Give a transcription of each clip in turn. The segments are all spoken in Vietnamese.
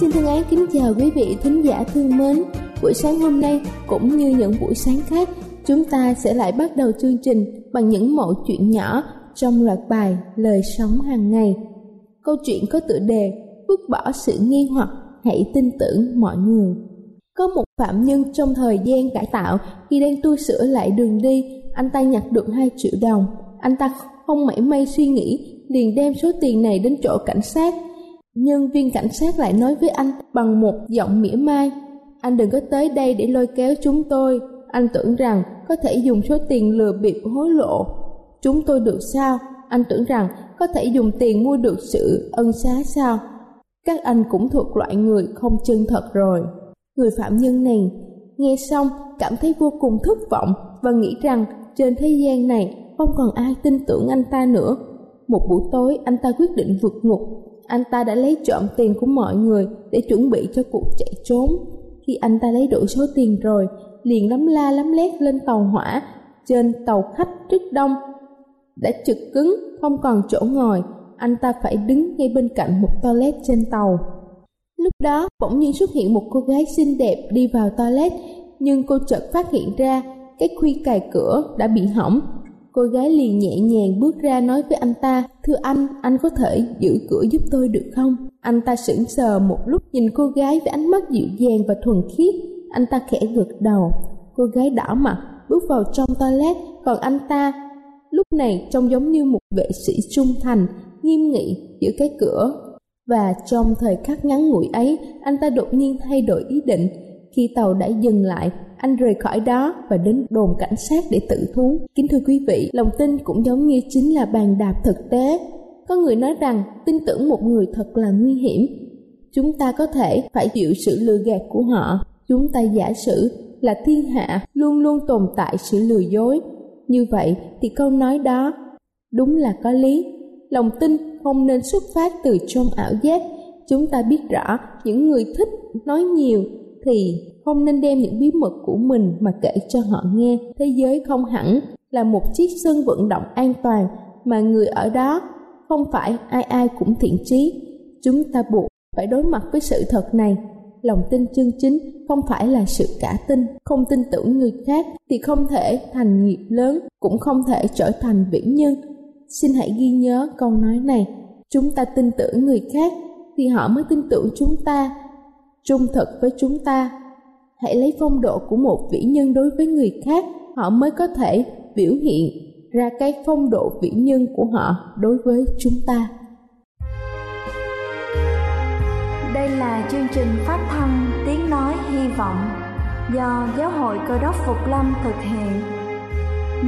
Xin thân ái kính chào quý vị thính giả thương mến. Buổi sáng hôm nay cũng như những buổi sáng khác, chúng ta sẽ lại bắt đầu chương trình bằng những mẫu chuyện nhỏ trong loạt bài Lời sống hàng ngày. Câu chuyện có tựa đề Vứt bỏ sự nghi hoặc, hãy tin tưởng mọi người. Có một phạm nhân trong thời gian cải tạo khi đang tu sửa lại đường đi, anh ta nhặt được 2 triệu đồng. Anh ta không mảy may suy nghĩ, liền đem số tiền này đến chỗ cảnh sát nhưng viên cảnh sát lại nói với anh bằng một giọng mỉa mai, anh đừng có tới đây để lôi kéo chúng tôi, anh tưởng rằng có thể dùng số tiền lừa bịp hối lộ. Chúng tôi được sao? Anh tưởng rằng có thể dùng tiền mua được sự ân xá sao? Các anh cũng thuộc loại người không chân thật rồi. Người phạm nhân này nghe xong cảm thấy vô cùng thất vọng và nghĩ rằng trên thế gian này không còn ai tin tưởng anh ta nữa. Một buổi tối anh ta quyết định vượt ngục anh ta đã lấy trộm tiền của mọi người để chuẩn bị cho cuộc chạy trốn. Khi anh ta lấy đủ số tiền rồi, liền lắm la lắm lét lên tàu hỏa, trên tàu khách rất đông. Đã trực cứng, không còn chỗ ngồi, anh ta phải đứng ngay bên cạnh một toilet trên tàu. Lúc đó, bỗng nhiên xuất hiện một cô gái xinh đẹp đi vào toilet, nhưng cô chợt phát hiện ra cái khuy cài cửa đã bị hỏng Cô gái liền nhẹ nhàng bước ra nói với anh ta, Thưa anh, anh có thể giữ cửa giúp tôi được không? Anh ta sững sờ một lúc nhìn cô gái với ánh mắt dịu dàng và thuần khiết. Anh ta khẽ gật đầu. Cô gái đỏ mặt, bước vào trong toilet, còn anh ta lúc này trông giống như một vệ sĩ trung thành, nghiêm nghị giữ cái cửa. Và trong thời khắc ngắn ngủi ấy, anh ta đột nhiên thay đổi ý định. Khi tàu đã dừng lại, anh rời khỏi đó và đến đồn cảnh sát để tự thú. Kính thưa quý vị, lòng tin cũng giống như chính là bàn đạp thực tế. Có người nói rằng tin tưởng một người thật là nguy hiểm. Chúng ta có thể phải chịu sự lừa gạt của họ. Chúng ta giả sử là thiên hạ luôn luôn tồn tại sự lừa dối. Như vậy thì câu nói đó đúng là có lý. Lòng tin không nên xuất phát từ trong ảo giác. Chúng ta biết rõ những người thích nói nhiều thì không nên đem những bí mật của mình mà kể cho họ nghe. Thế giới không hẳn là một chiếc sân vận động an toàn mà người ở đó không phải ai ai cũng thiện trí. Chúng ta buộc phải đối mặt với sự thật này. Lòng tin chân chính không phải là sự cả tin, không tin tưởng người khác thì không thể thành nghiệp lớn, cũng không thể trở thành vĩ nhân. Xin hãy ghi nhớ câu nói này. Chúng ta tin tưởng người khác thì họ mới tin tưởng chúng ta. Trung thực với chúng ta. Hãy lấy phong độ của một vĩ nhân đối với người khác, họ mới có thể biểu hiện ra cái phong độ vĩ nhân của họ đối với chúng ta. Đây là chương trình phát thanh tiếng nói hy vọng do giáo hội cơ đốc phục lâm thực hiện.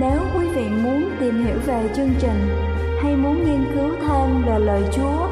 Nếu quý vị muốn tìm hiểu về chương trình hay muốn nghiên cứu thêm về lời chúa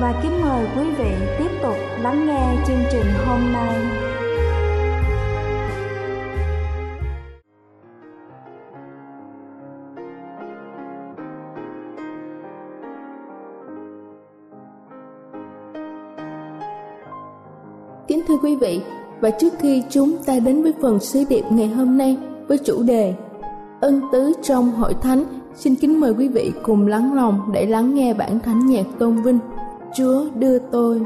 và kính mời quý vị tiếp tục lắng nghe chương trình hôm nay. Kính thưa quý vị, và trước khi chúng ta đến với phần sứ điệp ngày hôm nay với chủ đề Ân tứ trong hội thánh, xin kính mời quý vị cùng lắng lòng để lắng nghe bản thánh nhạc tôn vinh Chúa đưa tôi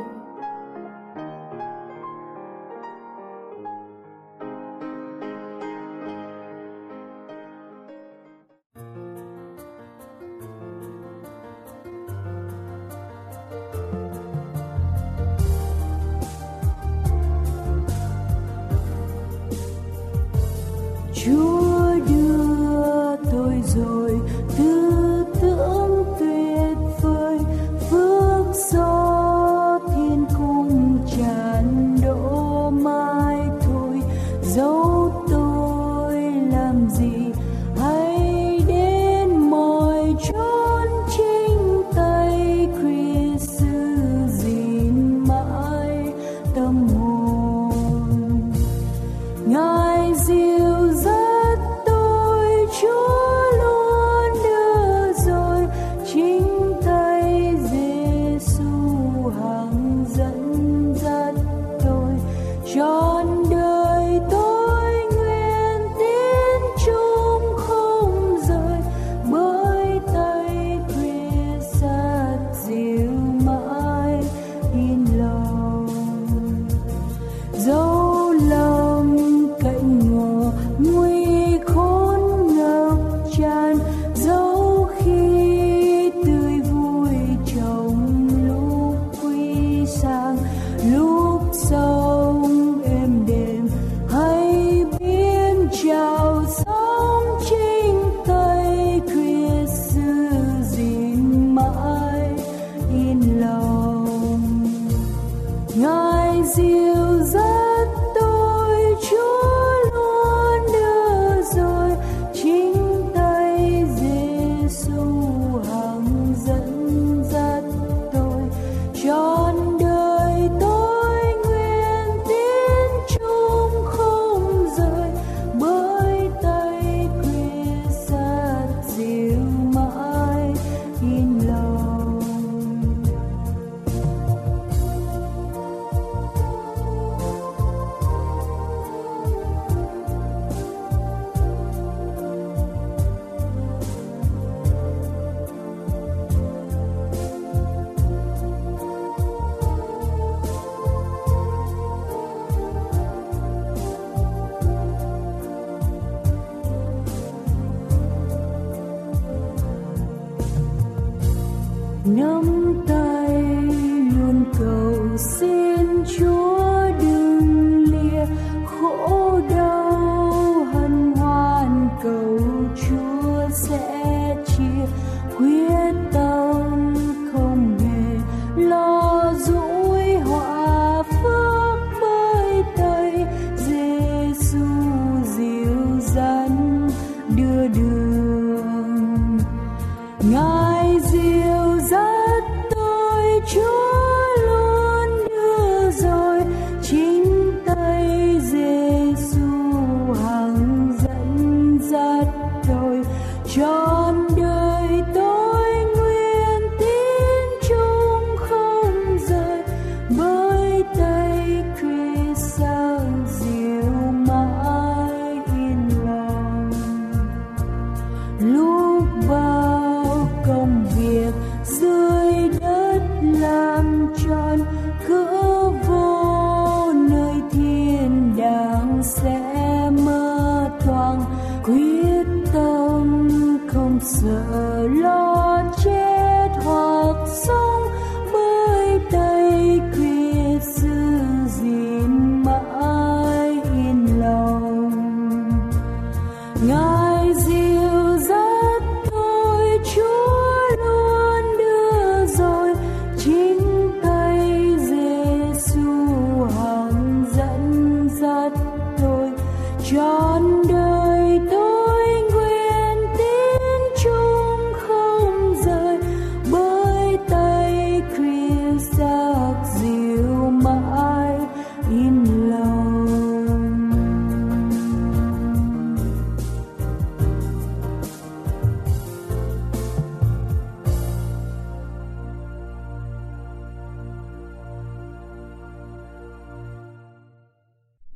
seul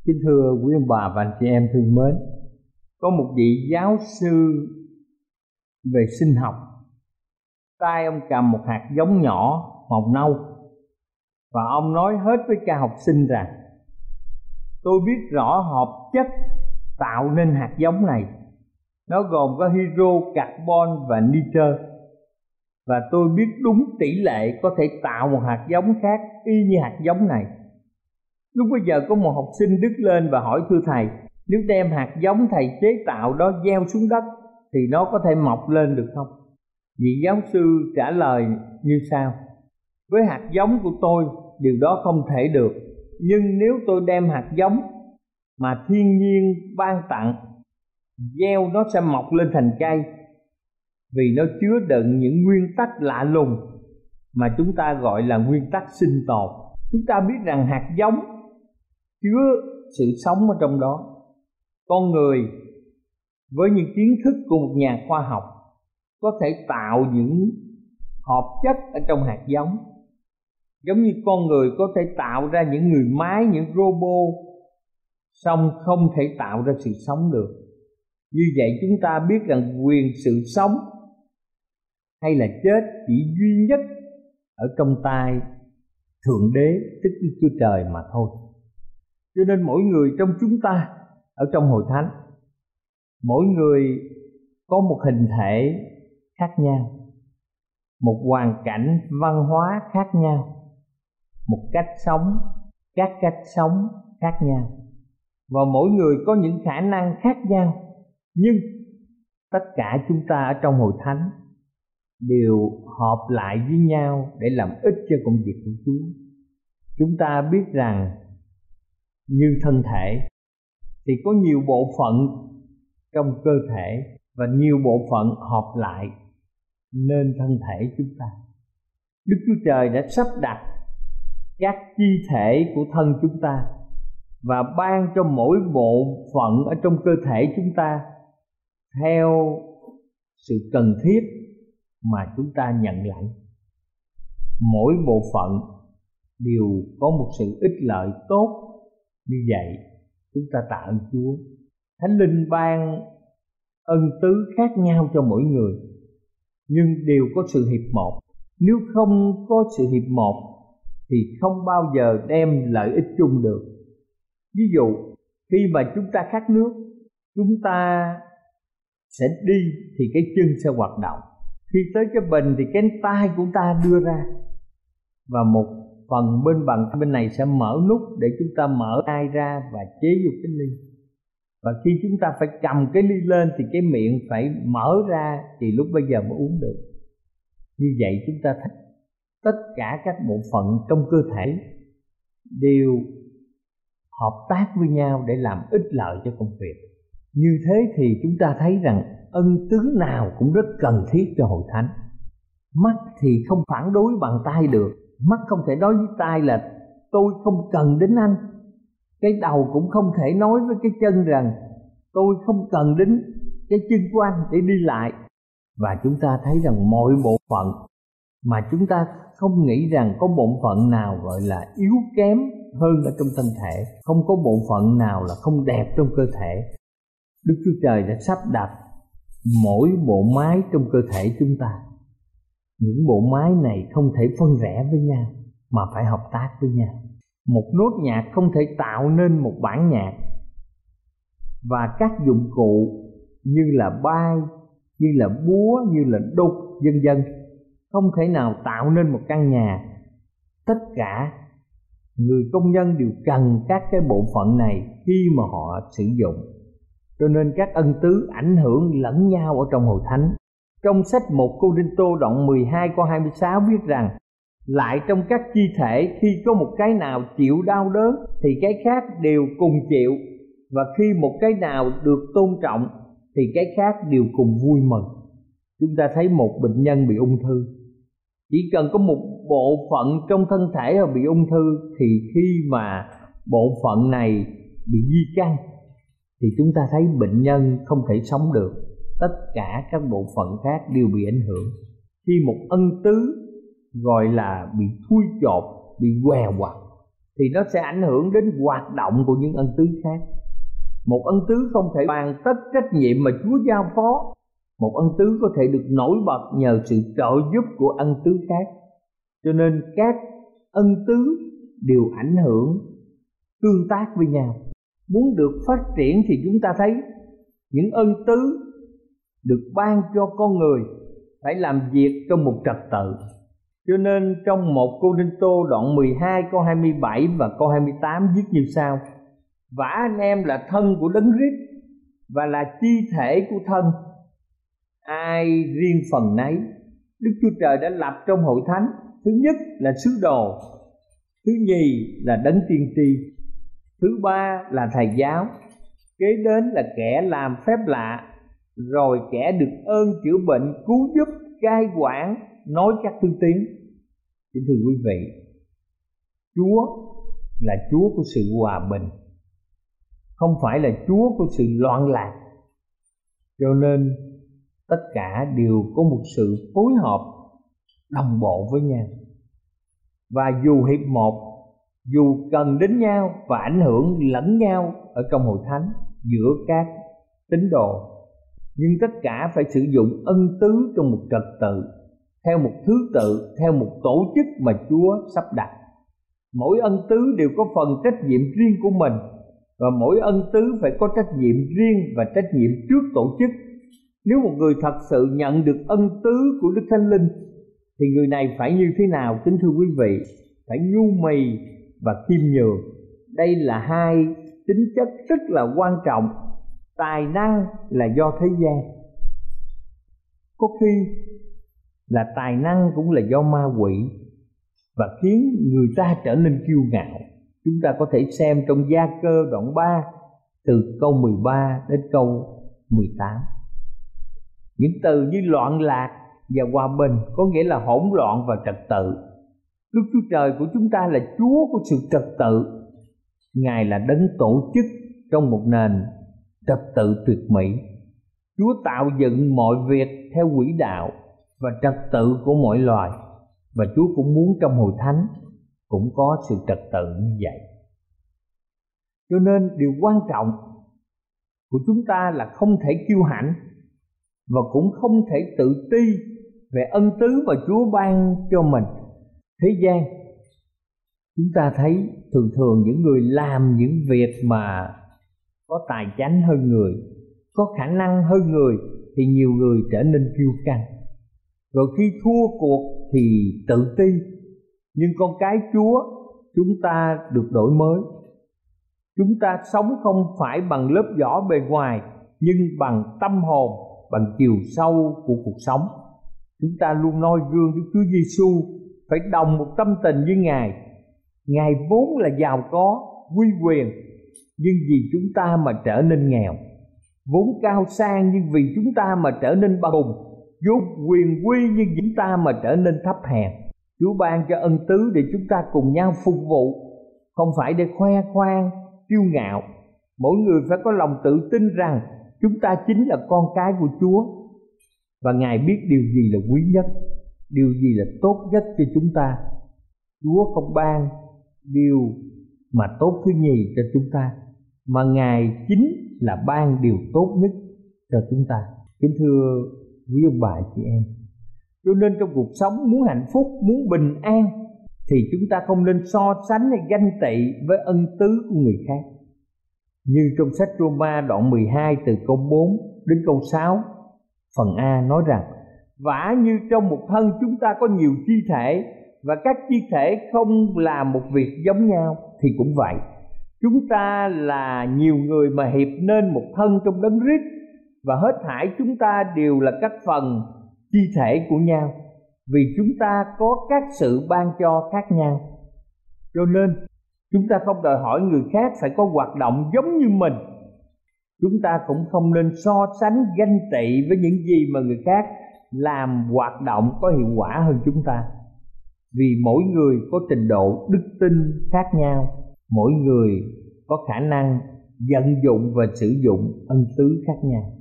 Kính thưa quý ông bà và anh chị em thương mến, có một vị giáo sư về sinh học, tay ông cầm một hạt giống nhỏ màu nâu và ông nói hết với các học sinh rằng tôi biết rõ hợp chất tạo nên hạt giống này. Nó gồm có hydro, carbon và nitơ. Và tôi biết đúng tỷ lệ có thể tạo một hạt giống khác y như hạt giống này lúc bây giờ có một học sinh đứng lên và hỏi, thưa thầy, nếu đem hạt giống thầy chế tạo đó gieo xuống đất thì nó có thể mọc lên được không? Vị giáo sư trả lời, như sau, với hạt giống của tôi, điều đó không thể được, nhưng nếu tôi đem hạt giống mà thiên nhiên ban tặng, gieo nó sẽ mọc lên thành cây, vì nó chứa đựng những nguyên tắc lạ lùng mà chúng ta gọi là nguyên tắc sinh tồn. Chúng ta biết rằng hạt giống chứa sự sống ở trong đó. Con người với những kiến thức của một nhà khoa học có thể tạo những hợp chất ở trong hạt giống. Giống như con người có thể tạo ra những người máy, những robot, song không thể tạo ra sự sống được. Như vậy chúng ta biết rằng quyền sự sống hay là chết chỉ duy nhất ở trong tay thượng đế, tức Đức Chúa Trời mà thôi. Cho nên mỗi người trong chúng ta ở trong hội thánh, mỗi người có một hình thể khác nhau, một hoàn cảnh văn hóa khác nhau, một cách sống, các cách sống khác nhau và mỗi người có những khả năng khác nhau nhưng tất cả chúng ta ở trong hội thánh đều hợp lại với nhau để làm ích cho công việc của Chúa. Chúng ta biết rằng như thân thể, thì có nhiều bộ phận trong cơ thể và nhiều bộ phận hợp lại nên thân thể chúng ta. Đức Chúa Trời đã sắp đặt các chi thể của thân chúng ta và ban cho mỗi bộ phận ở trong cơ thể chúng ta theo sự cần thiết mà chúng ta nhận lãnh mỗi bộ phận đều có một sự ích lợi tốt như vậy, chúng ta tạ ơn chúa. Thánh linh ban ân tứ khác nhau cho mỗi người, nhưng đều có sự hiệp một. Nếu không có sự hiệp một, thì không bao giờ đem lợi ích chung được. Ví dụ, khi mà chúng ta khát nước, chúng ta sẽ đi thì cái chân sẽ hoạt động. Khi tới cái bình thì cái tay của ta đưa ra. Và một phần bên bằng bên này sẽ mở nút để chúng ta mở tay ra và chế vô cái ly. Và khi chúng ta phải cầm cái ly lên thì cái miệng phải mở ra thì lúc bây giờ mới uống được. Như vậy chúng ta thấy tất cả các bộ phận trong cơ thể đều hợp tác với nhau để làm ích lợi cho công việc. Như thế thì chúng ta thấy rằng ân tứ nào cũng rất cần thiết cho hội thánh. Mắt thì không phản đối bằng tay được mắt không thể nói với tai là tôi không cần đến anh. Cái đầu cũng không thể nói với cái chân rằng tôi không cần đến cái chân của anh để đi lại. Và chúng ta thấy rằng mọi bộ phận mà chúng ta không nghĩ rằng có bộ phận nào gọi là yếu kém hơn ở trong thân thể, không có bộ phận nào là không đẹp trong cơ thể. Đức chúa trời đã sắp đặt mỗi bộ máy trong cơ thể chúng ta những bộ máy này không thể phân rẽ với nhau, mà phải hợp tác với nhau. Một nốt nhạc không thể tạo nên một bản nhạc. Và các dụng cụ như là bay, như là búa, như là đục, vân vân, không thể nào tạo nên một căn nhà. Tất cả người công nhân đều cần các cái bộ phận này khi mà họ sử dụng. Cho nên các ân tứ ảnh hưởng lẫn nhau ở trong hội thánh trong sách 1 Cô Đinh Tô đoạn 12 câu 26 viết rằng, lại trong các chi thể, khi có một cái nào chịu đau đớn, thì cái khác đều cùng chịu. Và khi một cái nào được tôn trọng, thì cái khác đều cùng vui mừng. Chúng ta thấy một bệnh nhân bị ung thư. Chỉ cần có một bộ phận trong thân thể bị ung thư, thì khi mà bộ phận này bị di căn, thì chúng ta thấy bệnh nhân không thể sống được tất cả các bộ phận khác đều bị ảnh hưởng. Khi một ân tứ gọi là bị thui chột, bị què quặt thì nó sẽ ảnh hưởng đến hoạt động của những ân tứ khác. Một ân tứ không thể hoàn tất trách nhiệm mà Chúa giao phó. Một ân tứ có thể được nổi bật nhờ sự trợ giúp của ân tứ khác. Cho nên các ân tứ đều ảnh hưởng, tương tác với nhau. Muốn được phát triển thì chúng ta thấy những ân tứ được ban cho con người phải làm việc trong một trật tự. Cho nên trong một Cô Đinh Tô đoạn 12 câu 27 và câu 28 viết như sau. Vả anh em là thân của đấng rít và là chi thể của thân. Ai riêng phần nấy. Đức Chúa Trời đã lập trong hội thánh. Thứ nhất là sứ đồ. Thứ nhì là đấng tiên tri. Thứ ba là thầy giáo. Kế đến là kẻ làm phép lạ. Rồi kẻ được ơn chữa bệnh cứu giúp, cai quản, nói các thương tiếng Kính thưa quý vị, Chúa là Chúa của sự hòa bình. Không phải là Chúa của sự loạn lạc. Cho nên, tất cả đều có một sự phối hợp, đồng bộ với nhau. Và dù hiệp một, dù cần đến nhau và ảnh hưởng lẫn nhau ở trong hội thánh, giữa các tín đồ nhưng tất cả phải sử dụng ân tứ trong một trật tự, theo một thứ tự, theo một tổ chức mà chúa sắp đặt. Mỗi ân tứ đều có phần trách nhiệm riêng của mình, và mỗi ân tứ phải có trách nhiệm riêng và trách nhiệm trước tổ chức. Nếu một người thật sự nhận được ân tứ của đức thánh linh, thì người này phải như thế nào, kính thưa quý vị? Phải nhu mì và khiêm nhường. Đây là hai tính chất rất là quan trọng tài năng là do thế gian. Có khi là tài năng cũng là do ma quỷ và khiến người ta trở nên kiêu ngạo. Chúng ta có thể xem trong gia cơ đoạn 3 từ câu 13 đến câu 18 những từ như loạn lạc và hòa bình có nghĩa là hỗn loạn và trật tự. Đức Chúa Trời của chúng ta là Chúa của sự trật tự. Ngài là đấng tổ chức trong một nền trật tự tuyệt mỹ Chúa tạo dựng mọi việc theo quỹ đạo và trật tự của mọi loài, Và Chúa cũng muốn trong hội thánh cũng có sự trật tự như vậy Cho nên điều quan trọng của chúng ta là không thể kiêu hãnh và cũng không thể tự ti về ân tứ mà Chúa ban cho mình. Thế gian, chúng ta thấy thường thường những người làm những việc mà có tài chánh hơn người, có khả năng hơn người thì nhiều người trở nên kiêu căng. Rồi khi thua cuộc thì tự ti. Nhưng con cái Chúa chúng ta được đổi mới. Chúng ta sống không phải bằng lớp vỏ bề ngoài nhưng bằng tâm hồn bằng chiều sâu của cuộc sống chúng ta luôn noi gương Đức Chúa Giêsu phải đồng một tâm tình với Ngài Ngài vốn là giàu có quy quyền nhưng vì chúng ta mà trở nên nghèo vốn cao sang nhưng vì chúng ta mà trở nên bao bùng vốn quyền quy nhưng chúng ta mà trở nên thấp hèn. Chúa ban cho ân tứ để chúng ta cùng nhau phục vụ không phải để khoe khoang kiêu ngạo. Mỗi người phải có lòng tự tin rằng chúng ta chính là con cái của Chúa. Và Ngài biết điều gì là quý nhất, điều gì là tốt nhất cho chúng ta. Chúa không ban điều mà tốt thứ nhì cho chúng ta, mà Ngài chính là ban điều tốt nhất cho chúng ta. Kính thưa quý ông bà chị em, cho nên trong cuộc sống muốn hạnh phúc, muốn bình an thì chúng ta không nên so sánh hay ganh tị với ân tứ của người khác như trong sách Roma đoạn 12 từ câu 4 đến câu 6 phần A nói rằng vả như trong một thân chúng ta có nhiều chi thể và các chi thể không làm một việc giống nhau thì cũng vậy chúng ta là nhiều người mà hiệp nên một thân trong đấng rít và hết thảy chúng ta đều là các phần chi thể của nhau, vì chúng ta có các sự ban cho khác nhau. Cho nên, chúng ta không đòi hỏi người khác phải có hoạt động giống như mình. Chúng ta cũng không nên so sánh ganh tị với những gì mà người khác làm hoạt động có hiệu quả hơn chúng ta, vì mỗi người có trình độ đức tin khác nhau mỗi người có khả năng vận dụng và sử dụng ân tứ khác nhau.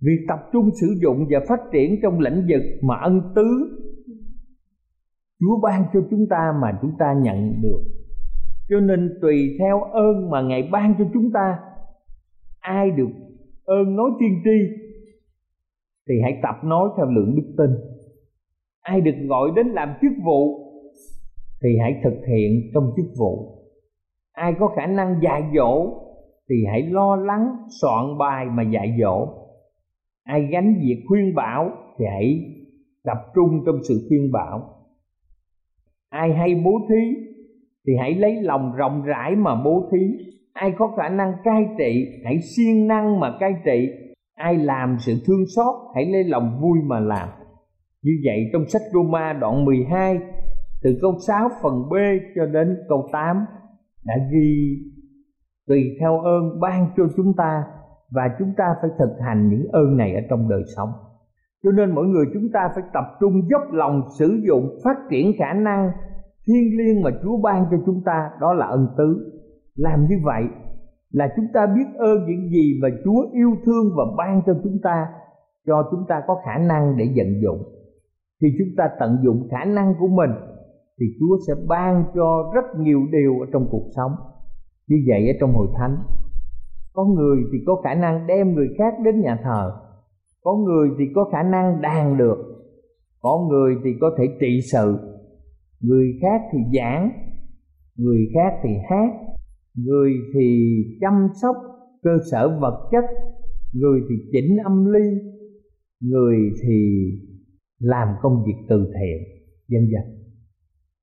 Vì tập trung sử dụng và phát triển trong lĩnh vực mà ân tứ Chúa ban cho chúng ta mà chúng ta nhận được. Cho nên tùy theo ơn mà ngài ban cho chúng ta, ai được ơn nói tiên tri thì hãy tập nói theo lượng đức tin. Ai được gọi đến làm chức vụ thì hãy thực hiện trong chức vụ. Ai có khả năng dạy dỗ thì hãy lo lắng soạn bài mà dạy dỗ. Ai gánh việc khuyên bảo thì hãy tập trung trong sự khuyên bảo. Ai hay bố thí thì hãy lấy lòng rộng rãi mà bố thí. Ai có khả năng cai trị, hãy siêng năng mà cai trị. Ai làm sự thương xót, hãy lấy lòng vui mà làm. Như vậy trong sách Roma đoạn 12 từ câu 6 phần B cho đến câu 8 đã ghi, tùy theo ơn ban cho chúng ta và chúng ta phải thực hành những ơn này ở trong đời sống. Cho nên mỗi người chúng ta phải tập trung dốc lòng sử dụng, phát triển khả năng thiên liêng mà Chúa ban cho chúng ta, đó là ân tứ. Làm như vậy là chúng ta biết ơn những gì mà Chúa yêu thương và ban cho chúng ta, cho chúng ta có khả năng để vận dụng. Thì chúng ta tận dụng khả năng của mình thì Chúa sẽ ban cho rất nhiều điều ở trong cuộc sống. Như vậy ở trong hội thánh, có người thì có khả năng đem người khác đến nhà thờ, có người thì có khả năng đàn được, có người thì có thể trị sự. Người khác thì giảng, người khác thì hát, người thì chăm sóc cơ sở vật chất, người thì chỉnh âm ly, người thì làm công việc từ thiện vân vân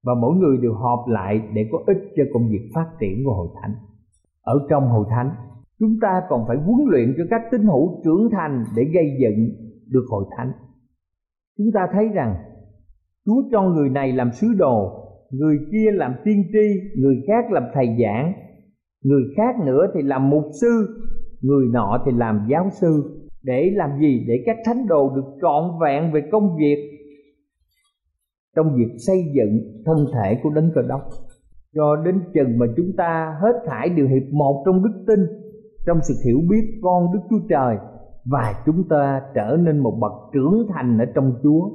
và mỗi người đều họp lại để có ích cho công việc phát triển của hội thánh. Ở trong hội thánh, chúng ta còn phải huấn luyện cho các tín hữu trưởng thành để gây dựng được hội thánh. Chúng ta thấy rằng, chúa cho người này làm sứ đồ, người kia làm tiên tri, người khác làm thầy giảng, người khác nữa thì làm mục sư, người nọ thì làm giáo sư. Để làm gì? Để các thánh đồ được trọn vẹn về công việc trong việc xây dựng thân thể của đấng cơ đốc cho đến chừng mà chúng ta hết thải điều hiệp một trong đức tin, trong sự hiểu biết con đức chúa trời, và chúng ta trở nên một bậc trưởng thành ở trong chúa.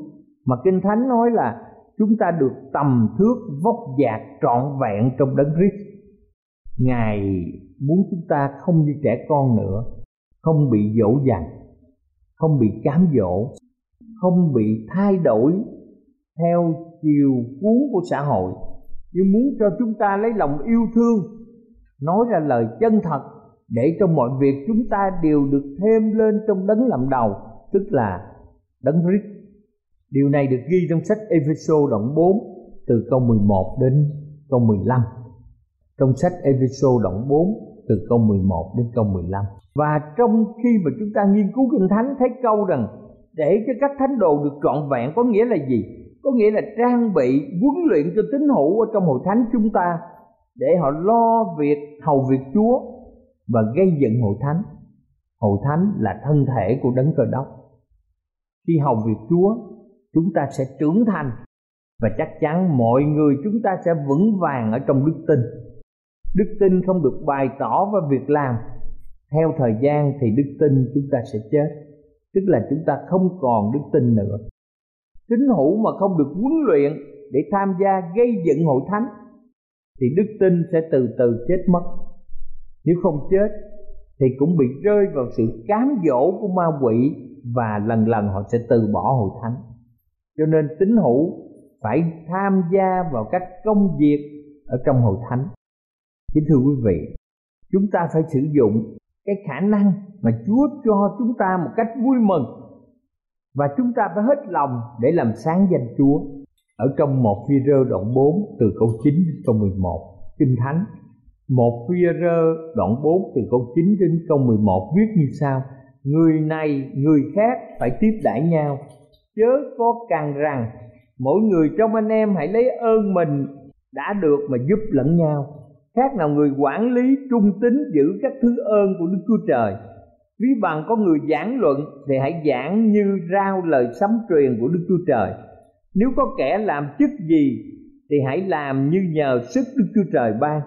Mà kinh thánh nói là chúng ta được tầm thước vóc dạc trọn vẹn trong đấng Christ. Ngài muốn chúng ta không như trẻ con nữa, không bị dỗ dành, không bị cám dỗ, không bị thay đổi theo chiều cuốn của xã hội. Nhưng muốn cho chúng ta lấy lòng yêu thương, nói ra lời chân thật, để cho mọi việc chúng ta đều được thêm lên trong đấng làm đầu, tức là đấng Christ. Điều này được ghi trong sách Ephesos đoạn 4 từ câu 11 đến câu 15 trong sách Ephesos đoạn 4 từ câu 11 đến câu 15 và trong khi mà chúng ta nghiên cứu kinh thánh, thấy câu rằng, để cho các thánh đồ được trọn vẹn có nghĩa là gì? Có nghĩa là trang bị huấn luyện cho tín hữu ở trong hội thánh chúng ta để họ lo việc hầu việc Chúa và gây dựng hội thánh. Hội thánh là thân thể của đấng cơ đốc. Khi hầu việc Chúa, chúng ta sẽ trưởng thành và chắc chắn mọi người chúng ta sẽ vững vàng ở trong đức tin. Đức tin không được bày tỏ và việc làm. Theo thời gian thì đức tin chúng ta sẽ chết, tức là chúng ta không còn đức tin nữa tín hữu mà không được huấn luyện để tham gia gây dựng hội thánh, thì đức tin sẽ từ từ chết mất. Nếu không chết, thì cũng bị rơi vào sự cám dỗ của ma quỷ và lần lần họ sẽ từ bỏ hội thánh. Cho nên tín hữu phải tham gia vào các công việc ở trong hội thánh. Kính thưa quý vị, chúng ta phải sử dụng cái khả năng mà chúa cho chúng ta một cách vui mừng và chúng ta phải hết lòng để làm sáng danh Chúa. Ở trong một phi rơ đoạn 4 từ câu 9 đến câu 11, Kinh Thánh. Một phi rơ đoạn 4 từ câu 9 đến câu 11 viết như sau Người này người khác phải tiếp đãi nhau. Chớ có càng rằng Mỗi người trong anh em hãy lấy ơn mình đã được mà giúp lẫn nhau. Khác nào người quản lý trung tín giữ các thứ ơn của Đức Chúa Trời. Ví bằng có người giảng luận thì hãy giảng như rao lời sấm truyền của Đức Chúa Trời. Nếu có kẻ làm chức gì thì hãy làm như nhờ sức Đức Chúa Trời ban.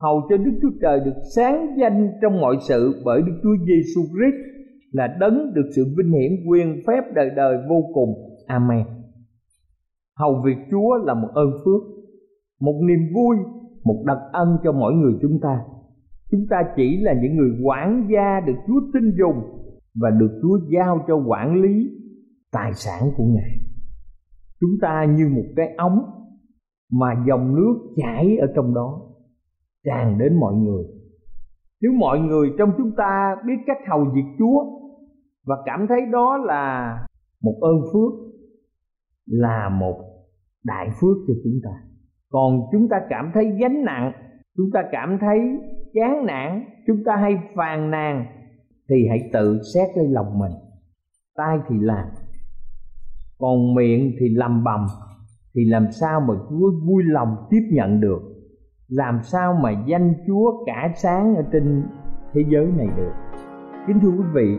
Hầu cho Đức Chúa Trời được sáng danh trong mọi sự bởi Đức Chúa Giêsu Christ là đấng được sự vinh hiển quyền phép đời đời vô cùng. Amen. Hầu việc Chúa là một ơn phước, một niềm vui một đặc ân cho mỗi người chúng ta chúng ta chỉ là những người quản gia được chúa tin dùng và được chúa giao cho quản lý tài sản của ngài. Chúng ta như một cái ống mà dòng nước chảy ở trong đó, tràn đến mọi người. Nếu mọi người trong chúng ta biết cách hầu việc chúa và cảm thấy đó là một ơn phước, là một đại phước cho chúng ta. Còn chúng ta cảm thấy gánh nặng, chúng ta cảm thấy chán nản, chúng ta hay phàn nàn, thì hãy tự xét lấy lòng mình. Tai thì làm, còn miệng thì lầm bầm, thì làm sao mà chúa vui lòng tiếp nhận được? Làm sao mà danh chúa cả sáng ở trên thế giới này được? Kính thưa quý vị,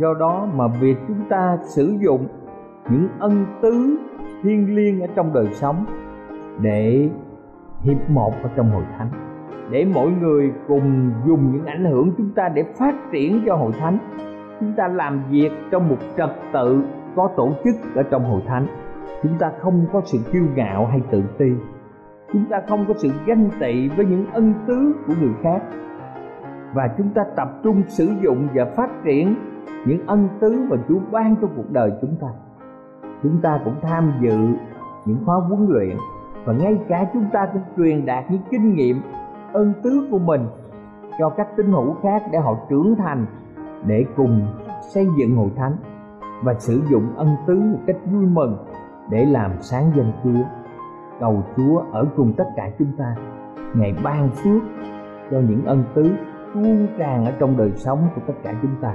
do đó mà việc chúng ta sử dụng những ân tứ thiêng liêng ở trong đời sống để hiệp một ở trong hội thánh để mỗi người cùng dùng những ảnh hưởng chúng ta để phát triển cho hội thánh. Chúng ta làm việc trong một trật tự có tổ chức ở trong hội thánh. Chúng ta không có sự kiêu ngạo hay tự ti. Chúng ta không có sự ganh tị với những ân tứ của người khác. Và chúng ta tập trung sử dụng và phát triển những ân tứ mà Chúa ban cho cuộc đời chúng ta. Chúng ta cũng tham dự những khóa huấn luyện và ngay cả chúng ta cũng truyền đạt những kinh nghiệm ân tứ của mình cho các tín hữu khác để họ trưởng thành để cùng xây dựng hội thánh và sử dụng ân tứ một cách vui mừng để làm sáng danh Chúa. Cầu Chúa ở cùng tất cả chúng ta, ngày ban phước cho những ân tứ tuôn tràn ở trong đời sống của tất cả chúng ta.